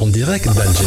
En direct d'Alger.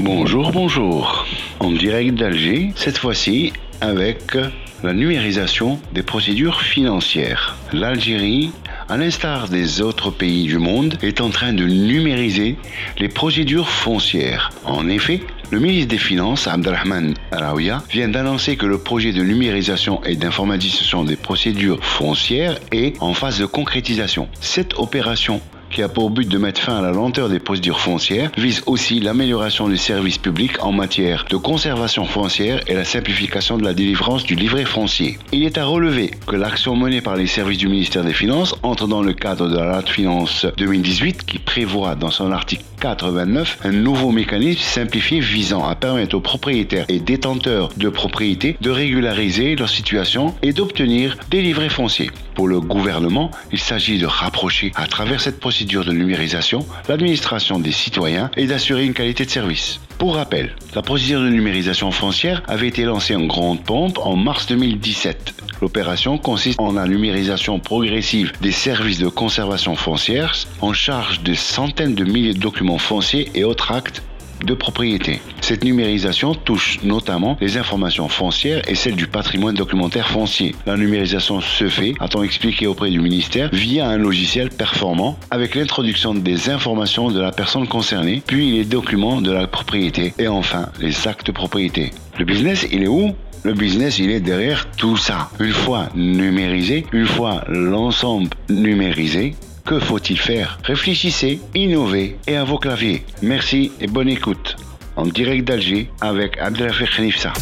Bonjour, bonjour. En direct d'Alger, cette fois-ci avec la numérisation des procédures financières. L'Algérie, à l'instar des autres pays du monde, est en train de numériser les procédures foncières. En effet, le ministre des Finances, Abdelrahman Araouia, vient d'annoncer que le projet de numérisation et d'informatisation des procédures foncières est en phase de concrétisation. Cette opération qui a pour but de mettre fin à la lenteur des procédures foncières, vise aussi l'amélioration des services publics en matière de conservation foncière et la simplification de la délivrance du livret foncier. Il est à relever que l'action menée par les services du ministère des Finances entre dans le cadre de la loi de finances 2018 qui prévoit dans son article 429 un nouveau mécanisme simplifié visant à permettre aux propriétaires et détenteurs de propriétés de régulariser leur situation et d'obtenir des livrets fonciers. Pour le gouvernement, il s'agit de rapprocher à travers cette procédure de numérisation l'administration des citoyens et d'assurer une qualité de service. Pour rappel, la procédure de numérisation foncière avait été lancée en grande pompe en mars 2017. L'opération consiste en la numérisation progressive des services de conservation foncière en charge de centaines de milliers de documents fonciers et autres actes de propriété. Cette numérisation touche notamment les informations foncières et celles du patrimoine documentaire foncier. La numérisation se fait, a-t-on expliqué auprès du ministère, via un logiciel performant avec l'introduction des informations de la personne concernée, puis les documents de la propriété et enfin les actes de propriété. Le business, il est où? Le business, il est derrière tout ça. Une fois numérisé, une fois l'ensemble numérisé, que faut-il faire? Réfléchissez, innovez et à vos claviers. Merci et bonne écoute. En direct d'Alger avec Abdelafir Khenifsa.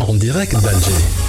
En direct d'Alger.